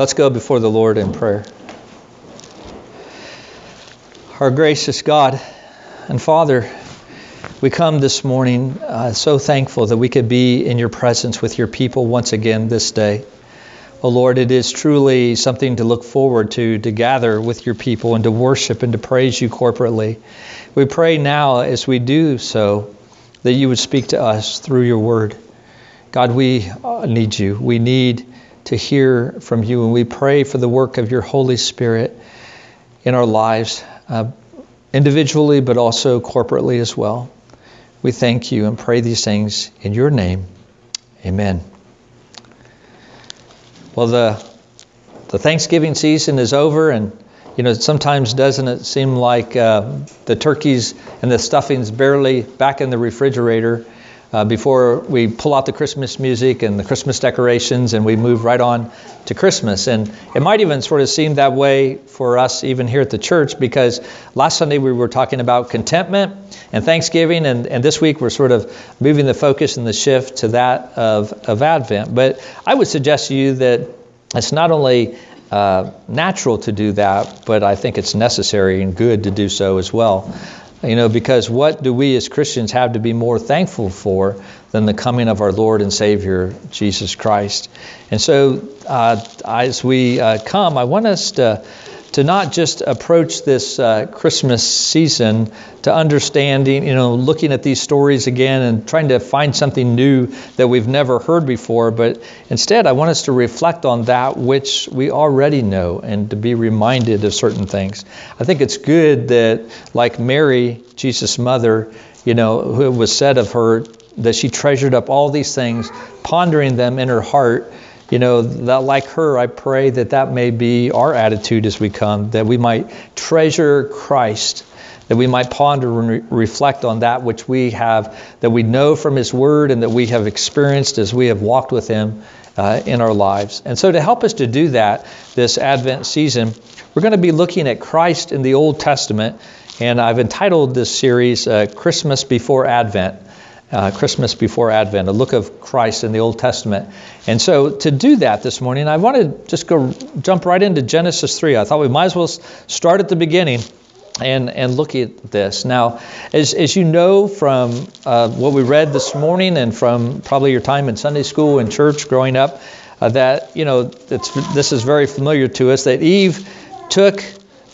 Let's go before the Lord in prayer. Our gracious God and Father, we come this morning uh, so thankful that we could be in your presence with your people once again this day. Oh Lord, it is truly something to look forward to, to gather with your people and to worship and to praise you corporately. We pray now as we do so that you would speak to us through your word. God, we uh, need you. We need to hear from you, and we pray for the work of your Holy Spirit in our lives, uh, individually, but also corporately as well. We thank you and pray these things in your name. Amen. Well, the, the Thanksgiving season is over, and you know, sometimes doesn't it seem like uh, the turkeys and the stuffing's barely back in the refrigerator uh, before we pull out the Christmas music and the Christmas decorations and we move right on to Christmas. And it might even sort of seem that way for us even here at the church because last Sunday we were talking about contentment and Thanksgiving, and, and this week we're sort of moving the focus and the shift to that of, of Advent. But I would suggest to you that it's not only uh, natural to do that, but I think it's necessary and good to do so as well. You know, because what do we as Christians have to be more thankful for than the coming of our Lord and Savior, Jesus Christ? And so, uh, as we uh, come, I want us to to not just approach this uh, Christmas season to understanding, you know, looking at these stories again and trying to find something new that we've never heard before, but instead I want us to reflect on that which we already know and to be reminded of certain things. I think it's good that, like Mary, Jesus' mother, you know, who was said of her that she treasured up all these things, pondering them in her heart you know, that like her, I pray that that may be our attitude as we come, that we might treasure Christ, that we might ponder and re- reflect on that which we have, that we know from His Word and that we have experienced as we have walked with Him uh, in our lives. And so, to help us to do that this Advent season, we're going to be looking at Christ in the Old Testament, and I've entitled this series uh, Christmas Before Advent uh, Christmas before Advent, a look of Christ in the Old Testament. And so to do that this morning, I want to just go jump right into Genesis 3. I thought we might as well start at the beginning and, and look at this. Now, as, as you know from uh, what we read this morning and from probably your time in Sunday school and church growing up, uh, that, you know, this is very familiar to us, that Eve took,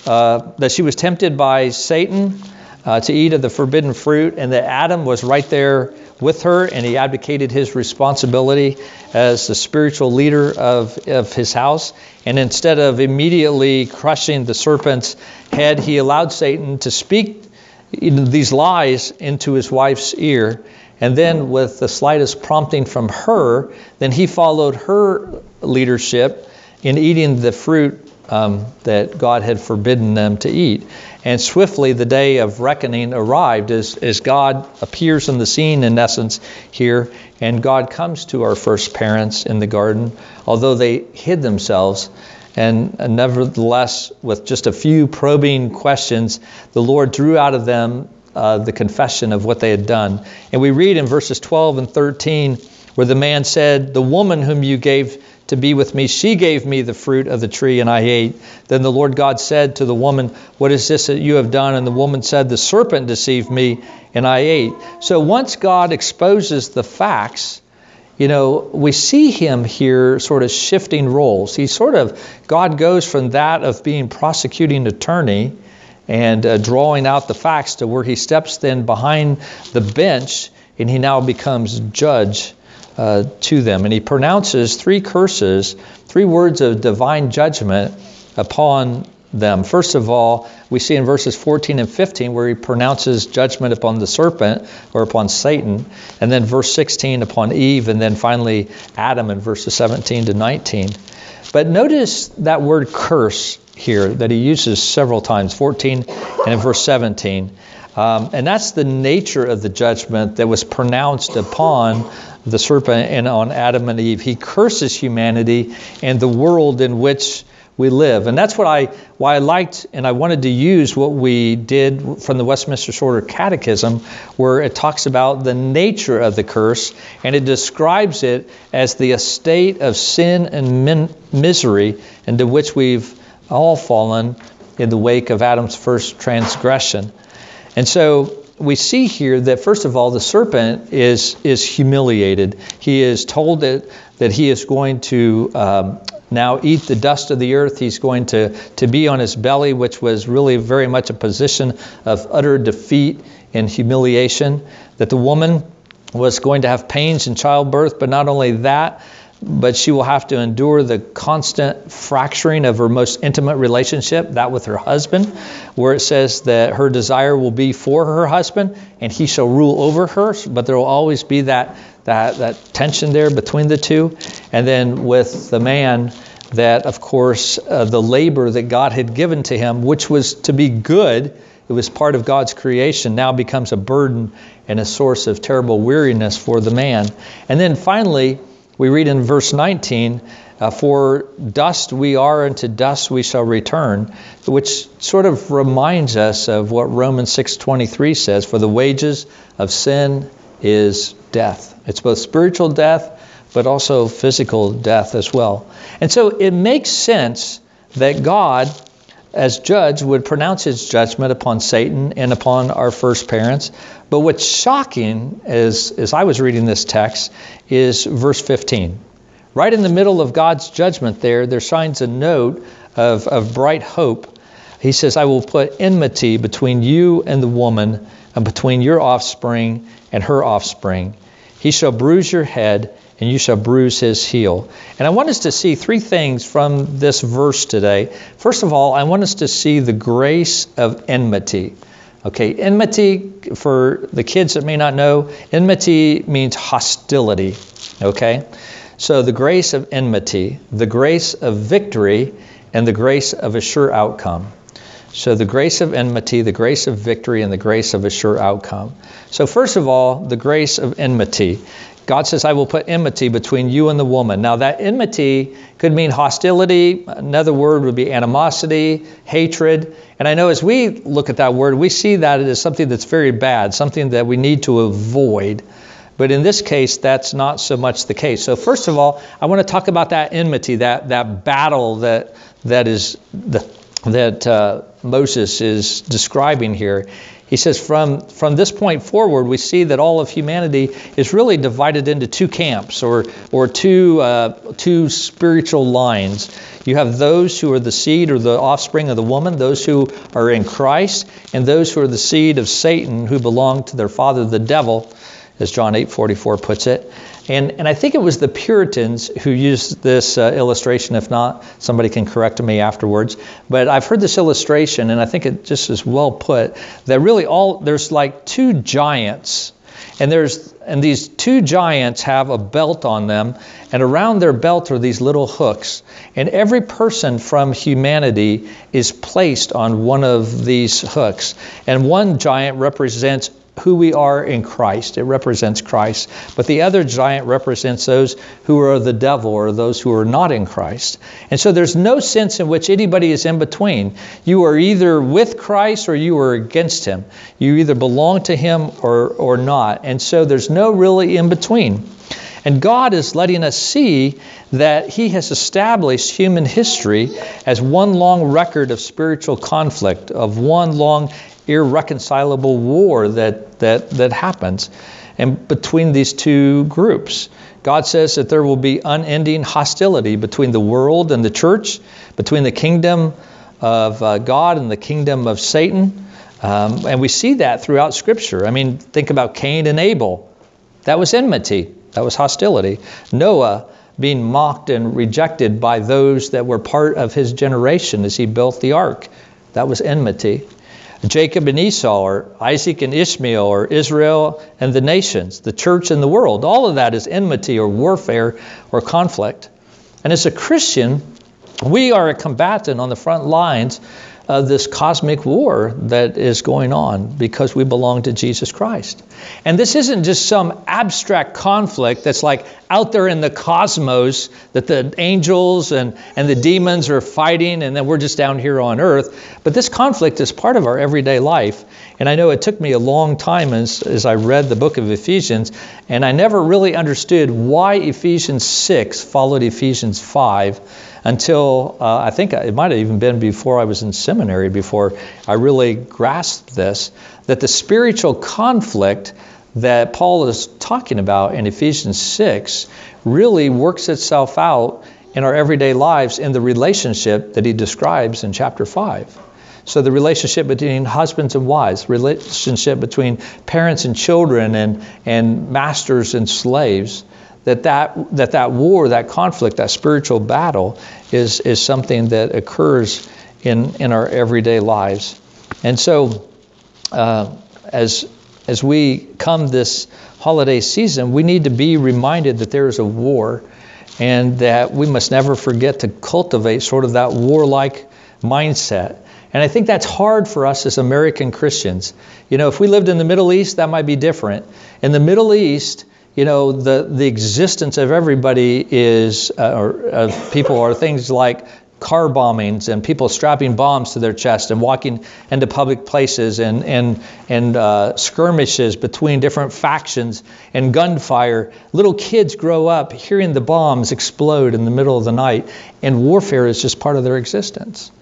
uh, that she was tempted by Satan uh, to eat of the forbidden fruit, and that Adam was right there with her, and he abdicated his responsibility as the spiritual leader of, of his house. And instead of immediately crushing the serpent's head, he allowed Satan to speak these lies into his wife's ear. And then, with the slightest prompting from her, then he followed her leadership in eating the fruit um, that God had forbidden them to eat. And swiftly the day of reckoning arrived as, as God appears in the scene, in essence, here. And God comes to our first parents in the garden, although they hid themselves. And, nevertheless, with just a few probing questions, the Lord drew out of them uh, the confession of what they had done. And we read in verses 12 and 13 where the man said, The woman whom you gave to be with me. She gave me the fruit of the tree, and I ate. Then the Lord God said to the woman, What is this that you have done? And the woman said, The serpent deceived me, and I ate. So once God exposes the facts, you know, we see him here sort of shifting roles. He sort of, God goes from that of being prosecuting attorney and uh, drawing out the facts to where he steps then behind the bench and he now becomes judge uh, to them. And he pronounces three curses, three words of divine judgment upon them. First of all, we see in verses 14 and 15 where he pronounces judgment upon the serpent or upon Satan, and then verse 16 upon Eve, and then finally Adam in verses 17 to 19. But notice that word curse here that he uses several times 14 and in verse 17. Um, and that's the nature of the judgment that was pronounced upon the serpent and on Adam and Eve. He curses humanity and the world in which we live. And that's what I why I liked and I wanted to use what we did from the Westminster Shorter Catechism, where it talks about the nature of the curse and it describes it as the estate of sin and min- misery into which we've all fallen in the wake of Adam's first transgression. And so we see here that first of all the serpent is is humiliated. He is told that that he is going to um, now eat the dust of the earth. He's going to, to be on his belly, which was really very much a position of utter defeat and humiliation. That the woman was going to have pains in childbirth, but not only that, but she will have to endure the constant fracturing of her most intimate relationship, that with her husband, where it says that her desire will be for her husband and he shall rule over her, but there will always be that that, that tension there between the two. And then with the man, that of course uh, the labor that God had given to him, which was to be good, it was part of God's creation, now becomes a burden and a source of terrible weariness for the man. And then finally, we read in verse 19, uh, for dust we are, and to dust we shall return, which sort of reminds us of what Romans 6:23 says, for the wages of sin is death. It's both spiritual death, but also physical death as well. And so it makes sense that God, as judge, would pronounce his judgment upon Satan and upon our first parents. But what's shocking, as, as I was reading this text, is verse 15. Right in the middle of God's judgment, there, there shines a note of, of bright hope. He says, I will put enmity between you and the woman, and between your offspring and her offspring. He shall bruise your head, and you shall bruise his heel. And I want us to see three things from this verse today. First of all, I want us to see the grace of enmity. Okay, enmity, for the kids that may not know, enmity means hostility. Okay? So the grace of enmity, the grace of victory, and the grace of a sure outcome. So the grace of enmity, the grace of victory, and the grace of a sure outcome. So, first of all, the grace of enmity. God says, I will put enmity between you and the woman. Now, that enmity could mean hostility. Another word would be animosity, hatred. And I know as we look at that word, we see that it is something that's very bad, something that we need to avoid. But in this case, that's not so much the case. So, first of all, I want to talk about that enmity, that, that battle that, that is the, that uh, Moses is describing here. He says, from, from this point forward, we see that all of humanity is really divided into two camps or, or two, uh, two spiritual lines. You have those who are the seed or the offspring of the woman, those who are in Christ, and those who are the seed of Satan, who belong to their father, the devil, as John 8:44 puts it. And, and I think it was the Puritans who used this uh, illustration. If not, somebody can correct me afterwards. But I've heard this illustration, and I think it just is well put. That really all there's like two giants, and there's and these two giants have a belt on them, and around their belt are these little hooks. And every person from humanity is placed on one of these hooks. And one giant represents who we are in Christ. It represents Christ. But the other giant represents those who are the devil or those who are not in Christ. And so there's no sense in which anybody is in between. You are either with Christ or you are against him. You either belong to him or, or not. And so there's no really in between. And God is letting us see that He has established human history as one long record of spiritual conflict, of one long irreconcilable war that, that, that happens and between these two groups. God says that there will be unending hostility between the world and the church, between the kingdom of uh, God and the kingdom of Satan. Um, and we see that throughout Scripture. I mean, think about Cain and Abel. That was enmity, that was hostility. Noah being mocked and rejected by those that were part of his generation as he built the ark. That was enmity. Jacob and Esau, or Isaac and Ishmael, or Israel and the nations, the church and the world. All of that is enmity or warfare or conflict. And as a Christian, we are a combatant on the front lines of this cosmic war that is going on because we belong to Jesus Christ. And this isn't just some abstract conflict that's like out there in the cosmos that the angels and, and the demons are fighting and then we're just down here on earth. But this conflict is part of our everyday life. And I know it took me a long time as, as I read the book of Ephesians, and I never really understood why Ephesians 6 followed Ephesians 5 until uh, I think it might have even been before I was in seminary before I really grasped this that the spiritual conflict that Paul is talking about in Ephesians 6 really works itself out in our everyday lives in the relationship that he describes in chapter 5. So the relationship between husbands and wives, relationship between parents and children and, and masters and slaves, that that, that that war, that conflict, that spiritual battle is, is something that occurs in, in our everyday lives. And so uh, as, as we come this holiday season, we need to be reminded that there is a war and that we must never forget to cultivate sort of that warlike mindset and I think that's hard for us as American Christians. You know, if we lived in the Middle East, that might be different. In the Middle East, you know, the, the existence of everybody is, uh, or of people, are things like car bombings and people strapping bombs to their chest and walking into public places and, and, and uh, skirmishes between different factions and gunfire. Little kids grow up hearing the bombs explode in the middle of the night, and warfare is just part of their existence.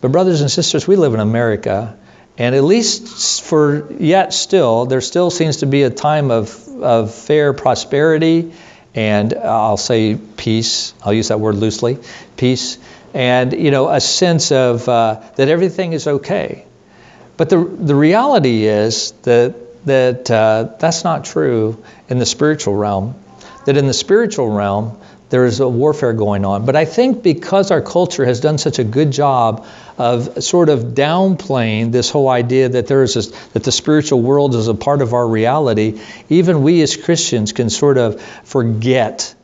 But, brothers and sisters, we live in America, and at least for yet still, there still seems to be a time of, of fair prosperity and I'll say peace. I'll use that word loosely peace. And, you know, a sense of uh, that everything is okay. But the, the reality is that, that uh, that's not true in the spiritual realm. That in the spiritual realm, there is a warfare going on. But I think because our culture has done such a good job of sort of downplaying this whole idea that there is this, that the spiritual world is a part of our reality, even we as Christians can sort of forget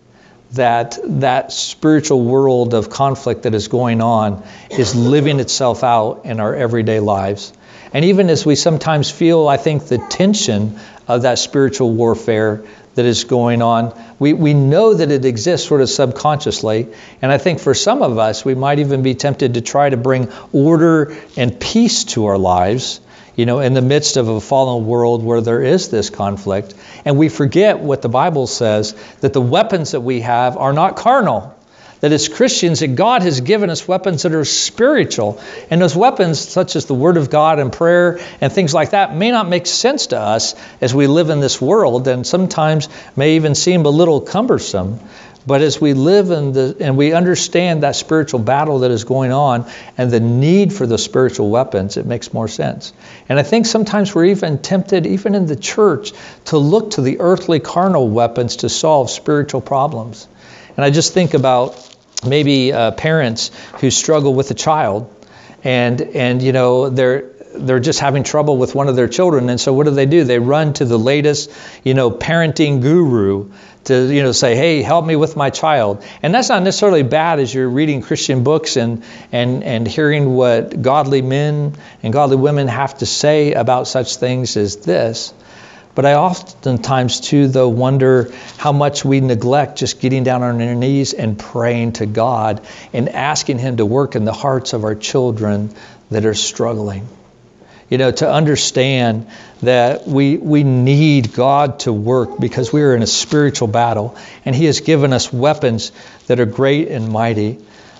that that spiritual world of conflict that is going on is living itself out in our everyday lives. And even as we sometimes feel, I think, the tension of that spiritual warfare, that is going on. We, we know that it exists sort of subconsciously. And I think for some of us, we might even be tempted to try to bring order and peace to our lives, you know, in the midst of a fallen world where there is this conflict. And we forget what the Bible says that the weapons that we have are not carnal that as Christians that God has given us weapons that are spiritual. And those weapons, such as the Word of God and prayer and things like that, may not make sense to us as we live in this world and sometimes may even seem a little cumbersome. But as we live in the and we understand that spiritual battle that is going on and the need for the spiritual weapons, it makes more sense. And I think sometimes we're even tempted, even in the church, to look to the earthly carnal weapons to solve spiritual problems. And I just think about maybe uh, parents who struggle with a child and and you know they're they're just having trouble with one of their children. And so what do they do? They run to the latest you know parenting guru to you know say hey help me with my child. And that's not necessarily bad as you're reading christian books and and and hearing what godly men and godly women have to say about such things as this but I oftentimes, too, though, wonder how much we neglect just getting down on our knees and praying to God and asking Him to work in the hearts of our children that are struggling. You know, to understand that we, we need God to work because we are in a spiritual battle and He has given us weapons that are great and mighty.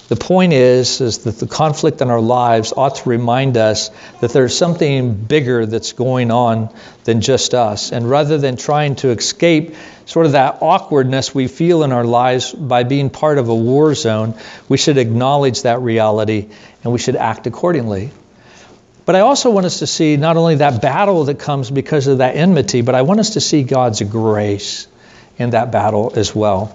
The point is, is that the conflict in our lives ought to remind us that there's something bigger that's going on than just us. And rather than trying to escape sort of that awkwardness we feel in our lives by being part of a war zone, we should acknowledge that reality and we should act accordingly. But I also want us to see not only that battle that comes because of that enmity, but I want us to see God's grace in that battle as well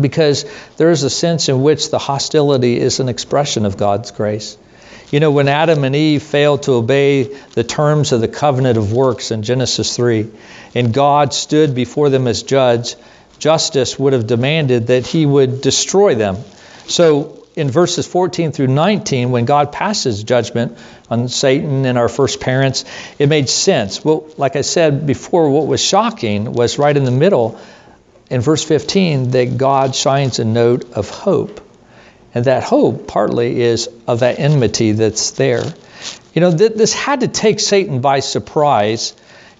because there is a sense in which the hostility is an expression of God's grace. You know, when Adam and Eve failed to obey the terms of the covenant of works in Genesis 3, and God stood before them as judge, justice would have demanded that he would destroy them. So in verses 14 through 19, when God passes judgment on Satan and our first parents, it made sense. Well, like I said before, what was shocking was right in the middle in verse 15 that God shines a note of hope. And that hope partly is of that enmity that's there. You know, th- this had to take Satan by surprise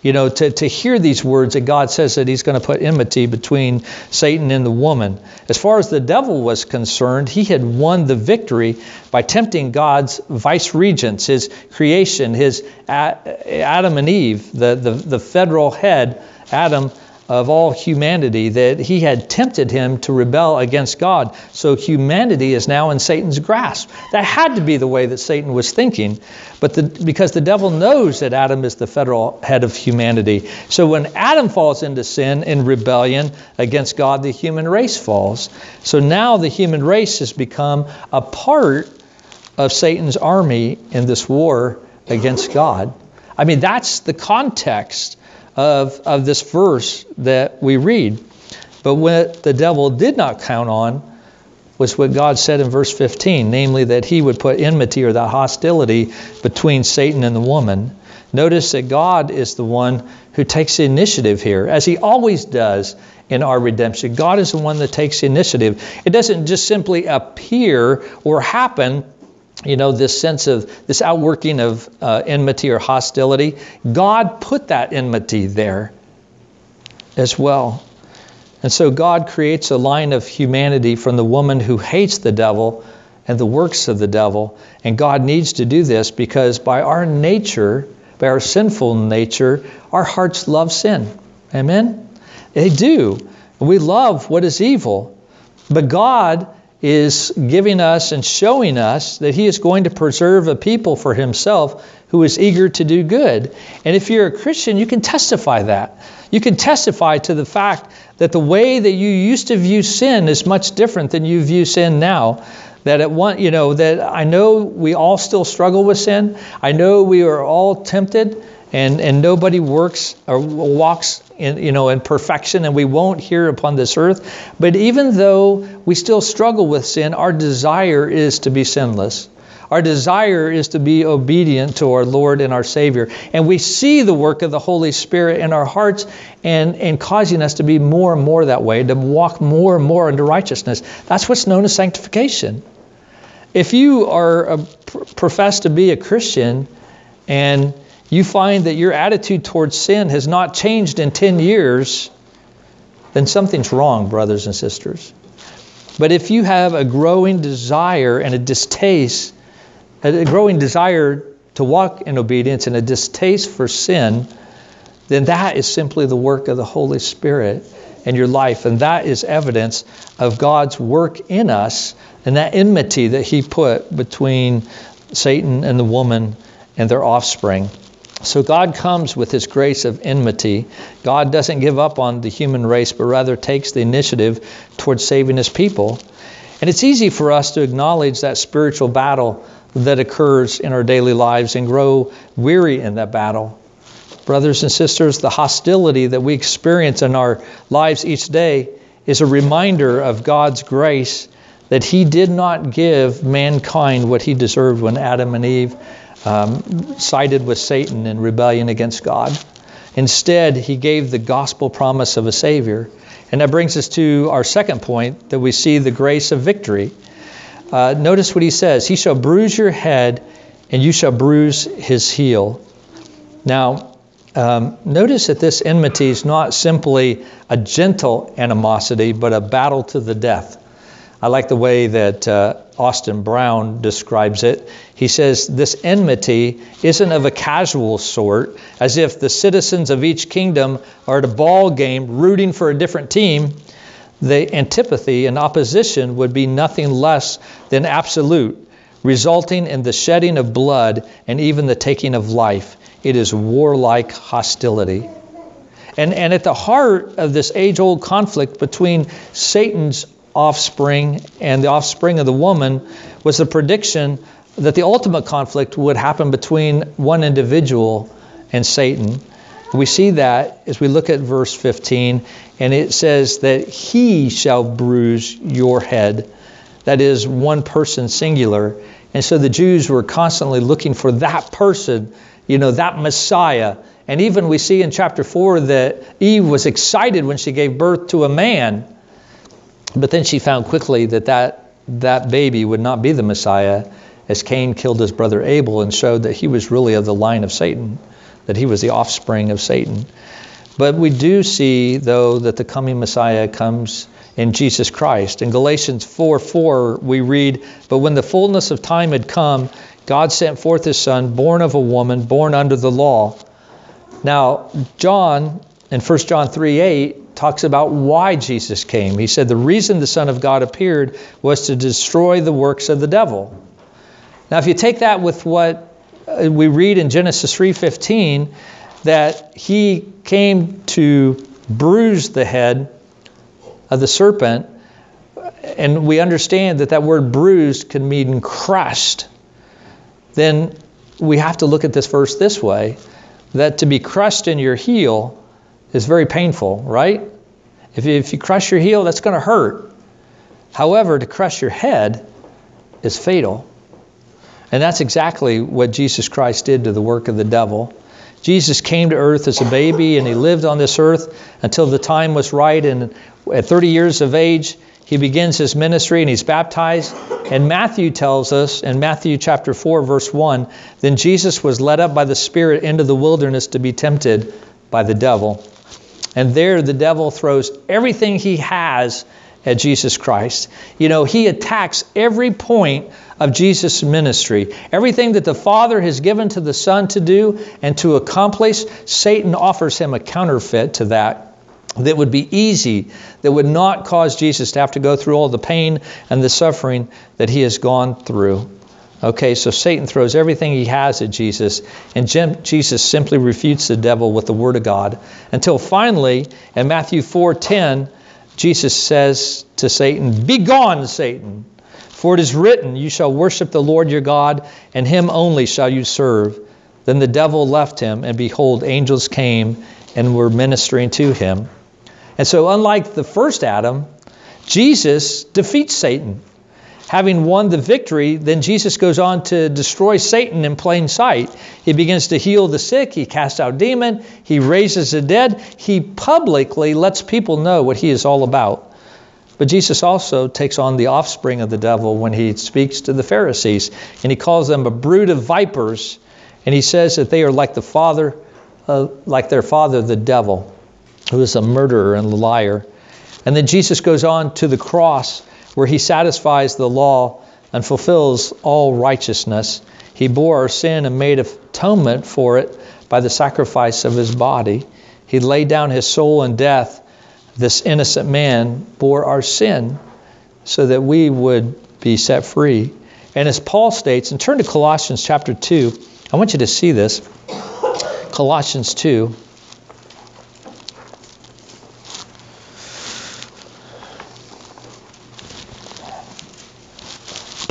you know, to, to hear these words that God says that he's going to put enmity between Satan and the woman. As far as the devil was concerned, he had won the victory by tempting God's vice regents, his creation, his Adam and Eve, the, the, the federal head, Adam of all humanity that he had tempted him to rebel against God. So humanity is now in Satan's grasp. That had to be the way that Satan was thinking, but the, because the devil knows that Adam is the federal head of humanity. So when Adam falls into sin in rebellion against God, the human race falls. So now the human race has become a part of Satan's army in this war against God. I mean, that's the context of, of this verse that we read. But what the devil did not count on was what God said in verse 15, namely that he would put enmity or that hostility between Satan and the woman. Notice that God is the one who takes the initiative here, as he always does in our redemption. God is the one that takes the initiative. It doesn't just simply appear or happen you know, this sense of this outworking of uh, enmity or hostility. God put that enmity there as well. And so God creates a line of humanity from the woman who hates the devil and the works of the devil. And God needs to do this because by our nature, by our sinful nature, our hearts love sin. Amen? They do. We love what is evil. But God is giving us and showing us that He is going to preserve a people for Himself who is eager to do good. And if you're a Christian, you can testify that. You can testify to the fact that the way that you used to view sin is much different than you view sin now. That at one, you know, that I know we all still struggle with sin. I know we are all tempted and, and nobody works or walks in, you know, in perfection, and we won't here upon this earth. But even though we still struggle with sin, our desire is to be sinless. Our desire is to be obedient to our Lord and our Savior. And we see the work of the Holy Spirit in our hearts and, and causing us to be more and more that way, to walk more and more into righteousness. That's what's known as sanctification. If you are a, profess to be a Christian and you find that your attitude towards sin has not changed in 10 years, then something's wrong, brothers and sisters. But if you have a growing desire and a distaste, a growing desire to walk in obedience and a distaste for sin, then that is simply the work of the Holy Spirit in your life. And that is evidence of God's work in us and that enmity that He put between Satan and the woman and their offspring. So God comes with his grace of enmity. God doesn't give up on the human race, but rather takes the initiative towards saving his people. And it's easy for us to acknowledge that spiritual battle that occurs in our daily lives and grow weary in that battle. Brothers and sisters, the hostility that we experience in our lives each day is a reminder of God's grace that He did not give mankind what He deserved when Adam and Eve um, sided with Satan in rebellion against God. Instead, he gave the gospel promise of a Savior. And that brings us to our second point that we see the grace of victory. Uh, notice what he says He shall bruise your head, and you shall bruise his heel. Now, um, notice that this enmity is not simply a gentle animosity, but a battle to the death. I like the way that uh, Austin Brown describes it. He says this enmity isn't of a casual sort, as if the citizens of each kingdom are at a ball game rooting for a different team. The antipathy and opposition would be nothing less than absolute, resulting in the shedding of blood and even the taking of life. It is warlike hostility. And, and at the heart of this age old conflict between Satan's offspring and the offspring of the woman was the prediction that the ultimate conflict would happen between one individual and Satan. We see that as we look at verse 15, and it says that he shall bruise your head. that is, one person singular. And so the Jews were constantly looking for that person, you know, that Messiah. And even we see in chapter 4 that Eve was excited when she gave birth to a man. But then she found quickly that that, that baby would not be the Messiah, as Cain killed his brother Abel and showed that he was really of the line of Satan, that he was the offspring of Satan. But we do see, though, that the coming Messiah comes in Jesus Christ. In Galatians 4 4, we read, But when the fullness of time had come, God sent forth his Son, born of a woman, born under the law. Now, John, in 1 John 3 8, talks about why Jesus came. He said, The reason the Son of God appeared was to destroy the works of the devil. Now, if you take that with what uh, we read in Genesis 3:15, that he came to bruise the head of the serpent, and we understand that that word bruised can mean crushed, then we have to look at this verse this way that to be crushed in your heel is very painful, right? If if you crush your heel, that's going to hurt. However, to crush your head is fatal. And that's exactly what Jesus Christ did to the work of the devil. Jesus came to earth as a baby and he lived on this earth until the time was right. And at 30 years of age, he begins his ministry and he's baptized. And Matthew tells us in Matthew chapter 4, verse 1 then Jesus was led up by the Spirit into the wilderness to be tempted by the devil. And there the devil throws everything he has at Jesus Christ. You know, he attacks every point of Jesus' ministry. Everything that the Father has given to the Son to do and to accomplish, Satan offers him a counterfeit to that that would be easy, that would not cause Jesus to have to go through all the pain and the suffering that he has gone through. Okay, so Satan throws everything he has at Jesus, and Jesus simply refutes the devil with the word of God until finally, in Matthew 4:10, Jesus says to Satan, Begone, Satan, for it is written, You shall worship the Lord your God, and him only shall you serve. Then the devil left him, and behold, angels came and were ministering to him. And so, unlike the first Adam, Jesus defeats Satan having won the victory, then Jesus goes on to destroy Satan in plain sight. He begins to heal the sick, he casts out demon, he raises the dead, he publicly lets people know what he is all about. But Jesus also takes on the offspring of the devil when he speaks to the Pharisees, and he calls them a brood of vipers, and he says that they are like the father, uh, like their father, the devil, who is a murderer and a liar. And then Jesus goes on to the cross where he satisfies the law and fulfills all righteousness. He bore our sin and made atonement for it by the sacrifice of his body. He laid down his soul in death. This innocent man bore our sin so that we would be set free. And as Paul states, and turn to Colossians chapter 2, I want you to see this. Colossians 2.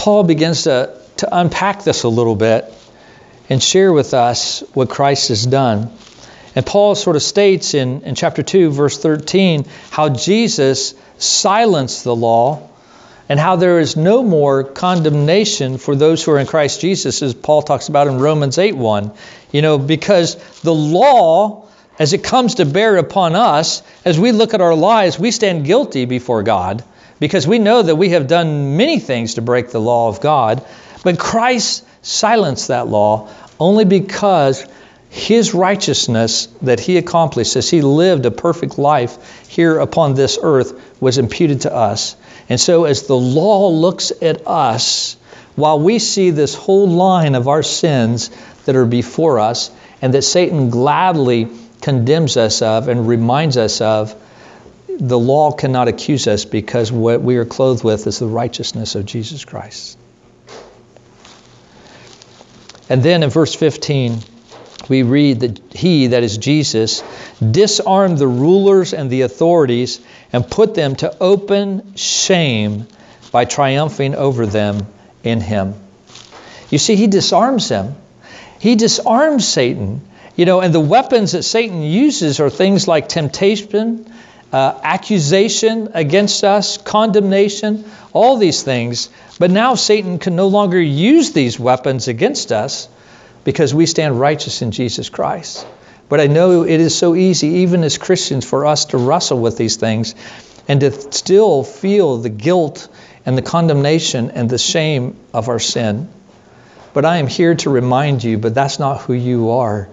Paul begins to, to unpack this a little bit and share with us what Christ has done. And Paul sort of states in, in chapter 2, verse 13, how Jesus silenced the law and how there is no more condemnation for those who are in Christ Jesus, as Paul talks about in Romans 8 1. You know, because the law, as it comes to bear upon us, as we look at our lives, we stand guilty before God because we know that we have done many things to break the law of God, but Christ silenced that law only because his righteousness that he accomplished as he lived a perfect life here upon this earth was imputed to us. And so, as the law looks at us, while we see this whole line of our sins that are before us and that Satan gladly condemns us of and reminds us of, the law cannot accuse us because what we are clothed with is the righteousness of Jesus Christ. And then in verse 15, we read that he, that is Jesus, disarmed the rulers and the authorities and put them to open shame by triumphing over them in him. You see, he disarms them. He disarms Satan. You know, and the weapons that Satan uses are things like temptation, uh, accusation against us, condemnation, all these things. But now Satan can no longer use these weapons against us because we stand righteous in Jesus Christ. But I know it is so easy, even as Christians, for us to wrestle with these things and to still feel the guilt and the condemnation and the shame of our sin. But I am here to remind you, but that's not who you are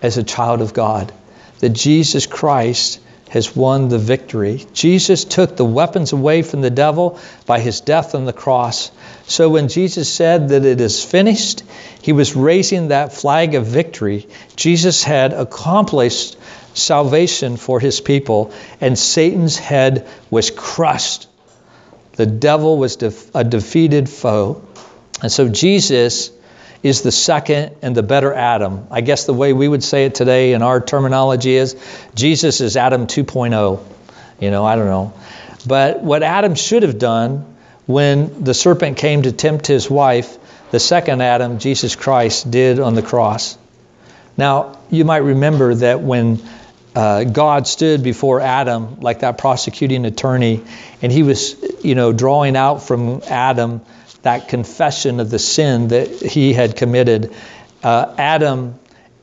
as a child of God, that Jesus Christ has won the victory. Jesus took the weapons away from the devil by his death on the cross. So when Jesus said that it is finished, he was raising that flag of victory. Jesus had accomplished salvation for his people, and Satan's head was crushed. The devil was def- a defeated foe. And so Jesus is the second and the better Adam. I guess the way we would say it today in our terminology is Jesus is Adam 2.0. You know, I don't know. But what Adam should have done when the serpent came to tempt his wife, the second Adam, Jesus Christ, did on the cross. Now, you might remember that when uh, God stood before Adam like that prosecuting attorney, and he was, you know, drawing out from Adam that confession of the sin that he had committed, uh, Adam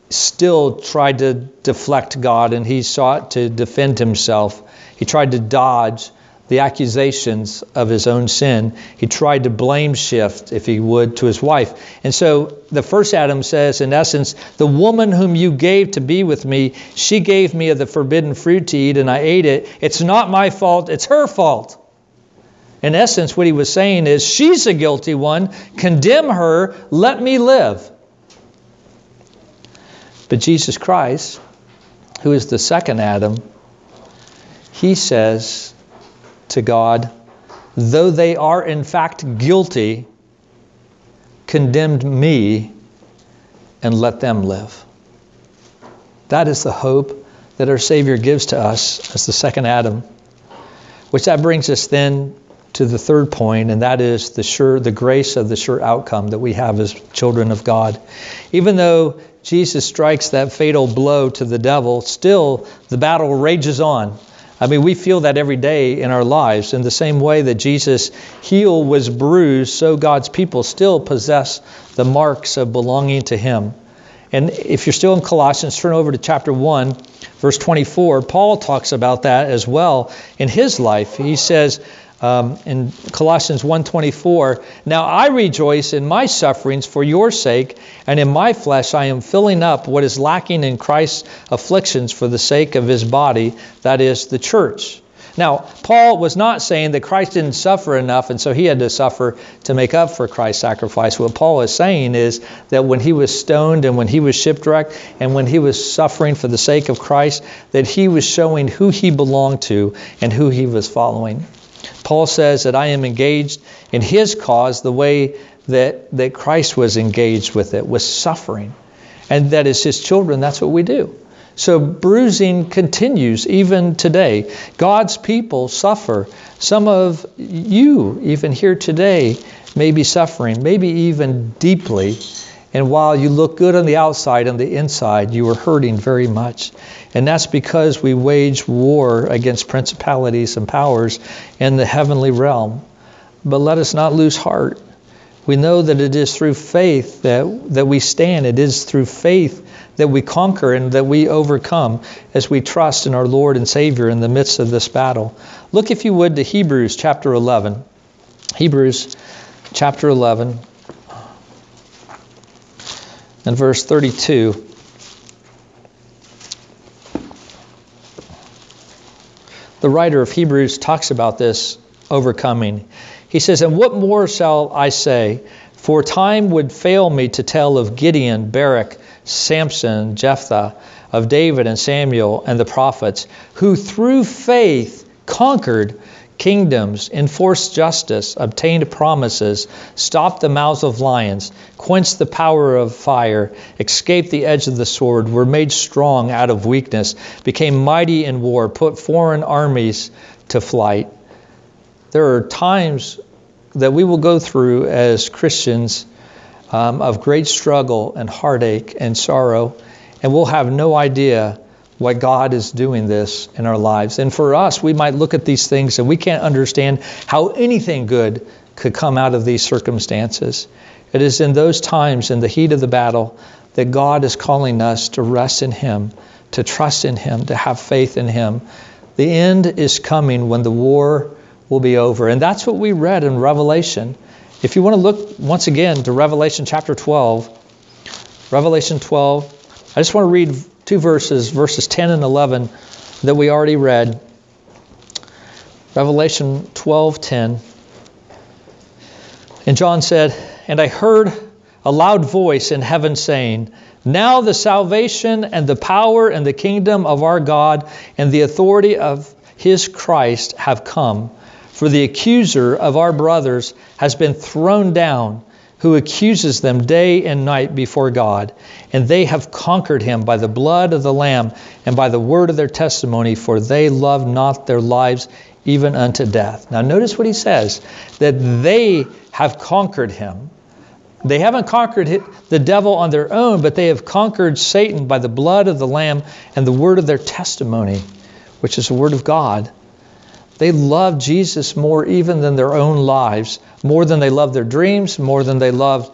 still tried to deflect God and he sought to defend himself. He tried to dodge the accusations of his own sin. He tried to blame shift, if he would, to his wife. And so the first Adam says, in essence, the woman whom you gave to be with me, she gave me of the forbidden fruit to eat and I ate it. It's not my fault, it's her fault. In essence, what he was saying is, she's a guilty one. Condemn her. Let me live. But Jesus Christ, who is the second Adam, he says to God, though they are in fact guilty, condemned me and let them live. That is the hope that our Savior gives to us as the second Adam. Which that brings us then to the third point, and that is the sure the grace of the sure outcome that we have as children of God. Even though Jesus strikes that fatal blow to the devil, still the battle rages on. I mean, we feel that every day in our lives. In the same way that Jesus' heel was bruised, so God's people still possess the marks of belonging to Him. And if you're still in Colossians, turn over to chapter 1, verse 24. Paul talks about that as well in his life. He says, um, in Colossians 1:24, "Now I rejoice in my sufferings for your sake, and in my flesh I am filling up what is lacking in Christ's afflictions for the sake of his body, that is the church." Now, Paul was not saying that Christ didn't suffer enough and so he had to suffer to make up for Christ's sacrifice. What Paul is saying is that when he was stoned and when he was shipwrecked and when he was suffering for the sake of Christ, that he was showing who he belonged to and who he was following. Paul says that I am engaged in his cause the way that, that Christ was engaged with it, with suffering. And that as his children, that's what we do. So bruising continues even today. God's people suffer. Some of you, even here today, may be suffering, maybe even deeply. And while you look good on the outside, on the inside, you are hurting very much. And that's because we wage war against principalities and powers in the heavenly realm. But let us not lose heart. We know that it is through faith that, that we stand. It is through faith that we conquer and that we overcome as we trust in our Lord and Savior in the midst of this battle. Look, if you would, to Hebrews chapter 11. Hebrews chapter 11 and verse 32. the writer of Hebrews talks about this overcoming. He says, And what more shall I say? For time would fail me to tell of Gideon, Barak, Samson, Jephthah, of David and Samuel and the prophets, who through faith conquered kingdoms, enforced justice, obtained promises, stopped the mouths of lions, quenched the power of fire, escaped the edge of the sword, were made strong out of weakness, became mighty in war, put foreign armies to flight. There are times that we will go through as Christians um, of great struggle and heartache and sorrow, and we'll have no idea why God is doing this in our lives. And for us, we might look at these things and we can't understand how anything good could come out of these circumstances. It is in those times, in the heat of the battle, that God is calling us to rest in Him, to trust in Him, to have faith in Him. The end is coming when the war will be over. And that's what we read in Revelation. If you want to look once again to Revelation chapter 12, Revelation 12, I just want to read two verses, verses 10 and 11, that we already read. Revelation 12:10. And John said, "And I heard a loud voice in heaven saying, Now the salvation and the power and the kingdom of our God and the authority of his Christ have come. For the accuser of our brothers has been thrown down, who accuses them day and night before God. And they have conquered him by the blood of the Lamb and by the word of their testimony, for they love not their lives even unto death. Now, notice what he says that they have conquered him. They haven't conquered the devil on their own, but they have conquered Satan by the blood of the Lamb and the word of their testimony, which is the word of God. They love Jesus more even than their own lives, more than they loved their dreams, more than they loved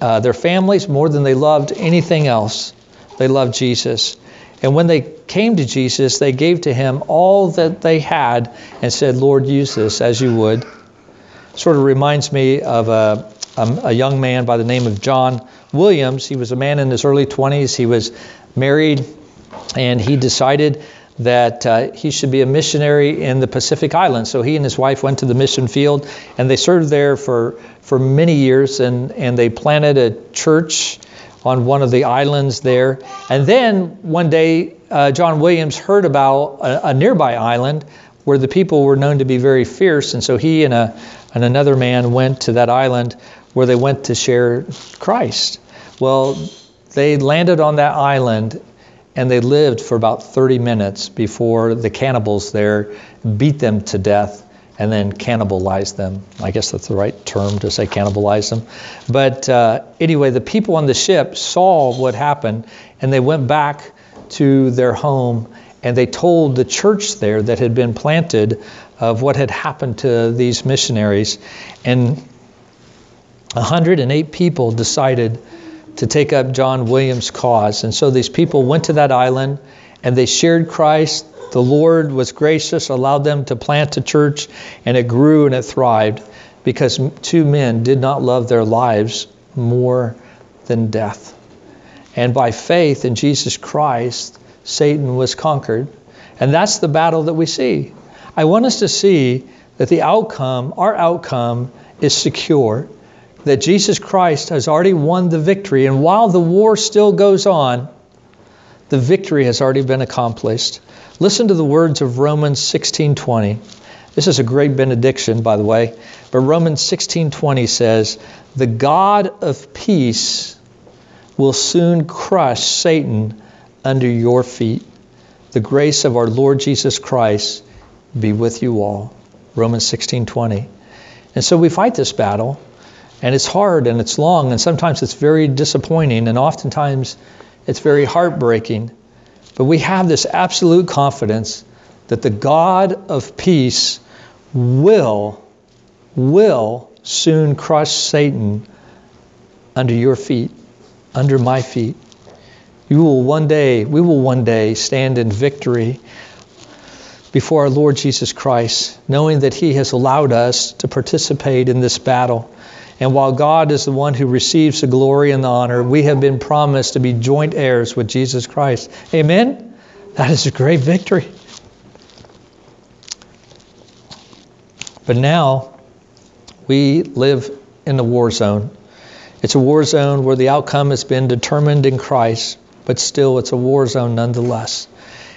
uh, their families, more than they loved anything else. They loved Jesus. And when they came to Jesus, they gave to him all that they had and said, Lord, use this as you would. Sort of reminds me of a, a, a young man by the name of John Williams. He was a man in his early 20s. He was married and he decided that uh, he should be a missionary in the Pacific Islands. So he and his wife went to the mission field and they served there for, for many years and, and they planted a church on one of the islands there. And then one day, uh, John Williams heard about a, a, nearby island where the people were known to be very fierce. And so he and, a, and another man went to that island where they went to share Christ. Well, they landed on that island and they lived for about 30 minutes before the cannibals there beat them to death and then cannibalized them. I guess that's the right term to say cannibalize them. But uh, anyway, the people on the ship saw what happened and they went back to their home and they told the church there that had been planted of what had happened to these missionaries. And 108 people decided to take up John Williams' cause. And so these people went to that island and they shared Christ. The Lord was gracious, allowed them to plant a church, and it grew and it thrived because two men did not love their lives more than death. And by faith in Jesus Christ, Satan was conquered. And that's the battle that we see. I want us to see that the outcome, our outcome, is secure that Jesus Christ has already won the victory. And while the war still goes on, the victory has already been accomplished. Listen to the words of Romans 16:20. This is a great benediction, by the way. But Romans 16:20 says, "The God of peace will soon crush Satan under your feet. The grace of our Lord Jesus Christ be with you all." Romans 16:20. And so we fight this battle and it's hard and it's long, and sometimes it's very disappointing, and oftentimes it's very heartbreaking. But we have this absolute confidence that the God of peace will, will soon crush Satan under your feet, under my feet. You will one day, we will one day stand in victory before our Lord Jesus Christ, knowing that He has allowed us to participate in this battle. And while God is the one who receives the glory and the honor, we have been promised to be joint heirs with Jesus Christ. Amen? That is a great victory. But now we live in a war zone. It's a war zone where the outcome has been determined in Christ, but still it's a war zone nonetheless.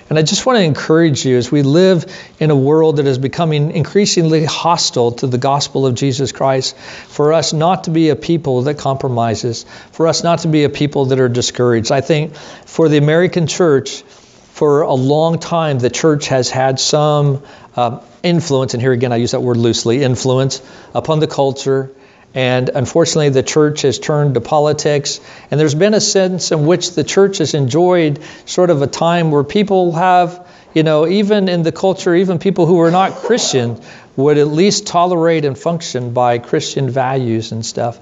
And I just want to encourage you as we live in a world that is becoming increasingly hostile to the gospel of Jesus Christ, for us not to be a people that compromises, for us not to be a people that are discouraged. I think for the American church, for a long time, the church has had some uh, influence, and here again I use that word loosely influence upon the culture And unfortunately, the church has turned to politics. And there's been a sense in which the church has enjoyed sort of a time where people have, you know, even in the culture, even people who are not Christian would at least tolerate and function by Christian values and stuff.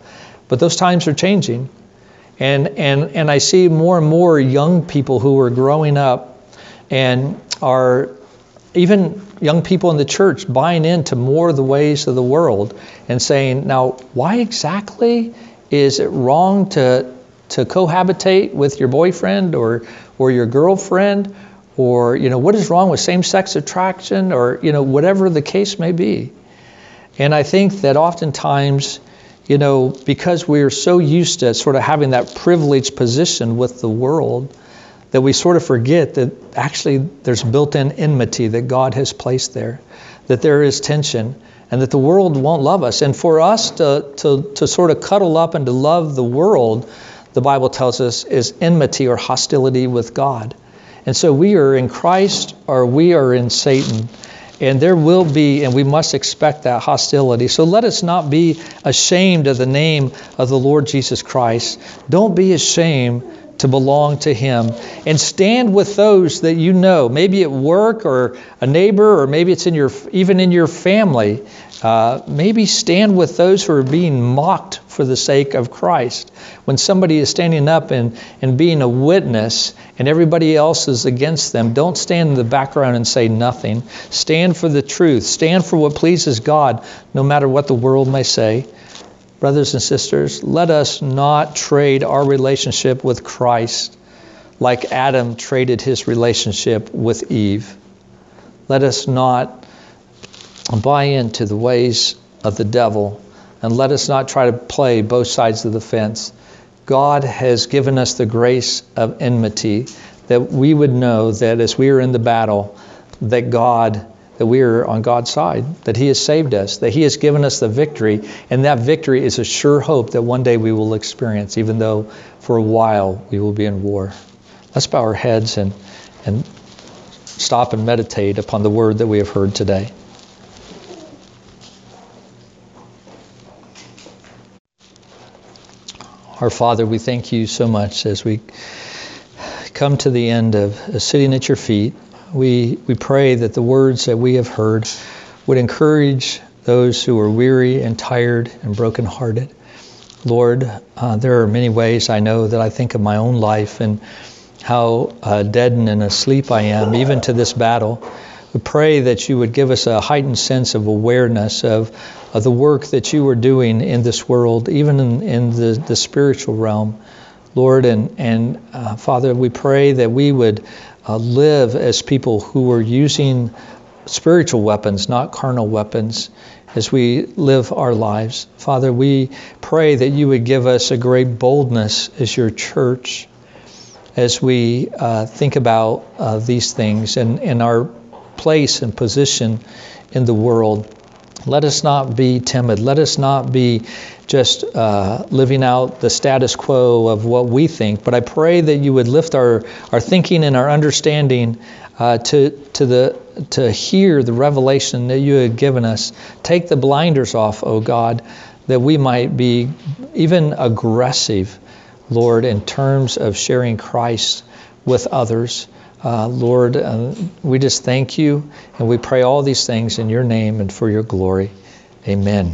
But those times are changing. And, and, and I see more and more young people who are growing up and are even young people in the church buying into more of the ways of the world and saying, now, why exactly is it wrong to, to cohabitate with your boyfriend or, or your girlfriend? Or, you know, what is wrong with same sex attraction? Or, you know, whatever the case may be. And I think that oftentimes, you know, because we are so used to sort of having that privileged position with the world, that we sort of forget that actually there's built in enmity that God has placed there, that there is tension, and that the world won't love us. And for us to, to, to sort of cuddle up and to love the world, the Bible tells us, is enmity or hostility with God. And so we are in Christ or we are in Satan. And there will be, and we must expect that hostility. So let us not be ashamed of the name of the Lord Jesus Christ. Don't be ashamed to belong to Him. And stand with those that you know, maybe at work or a neighbor, or maybe it's in your even in your family. Uh, maybe stand with those who are being mocked for the sake of Christ. When somebody is standing up and, and being a witness and everybody else is against them, don't stand in the background and say nothing. Stand for the truth. Stand for what pleases God, no matter what the world may say. Brothers and sisters, let us not trade our relationship with Christ like Adam traded his relationship with Eve. Let us not buy into the ways of the devil and let us not try to play both sides of the fence. God has given us the grace of enmity that we would know that as we are in the battle, that God that we are on God's side, that He has saved us, that He has given us the victory, and that victory is a sure hope that one day we will experience, even though for a while we will be in war. Let's bow our heads and, and stop and meditate upon the word that we have heard today. Our Father, we thank you so much as we come to the end of sitting at your feet we, we pray that the words that we have heard would encourage those who are weary and tired and brokenhearted. Lord, uh, there are many ways I know that I think of my own life and how uh, deadened and asleep I am, even to this battle. We pray that you would give us a heightened sense of awareness of, of the work that you are doing in this world, even in, in the, the spiritual realm. Lord, and, and uh, Father, we pray that we would uh, live as people who are using spiritual weapons, not carnal weapons, as we live our lives. Father, we pray that you would give us a great boldness as your church as we uh, think about uh, these things and, and our place and position in the world. Let us not be timid. Let us not be just uh, living out the status quo of what we think, but I pray that you would lift our, our thinking and our understanding uh, to, to, the, to hear the revelation that you have given us. Take the blinders off, O oh God, that we might be even aggressive, Lord, in terms of sharing Christ with others. Uh, Lord, uh, we just thank you and we pray all these things in your name and for your glory. Amen.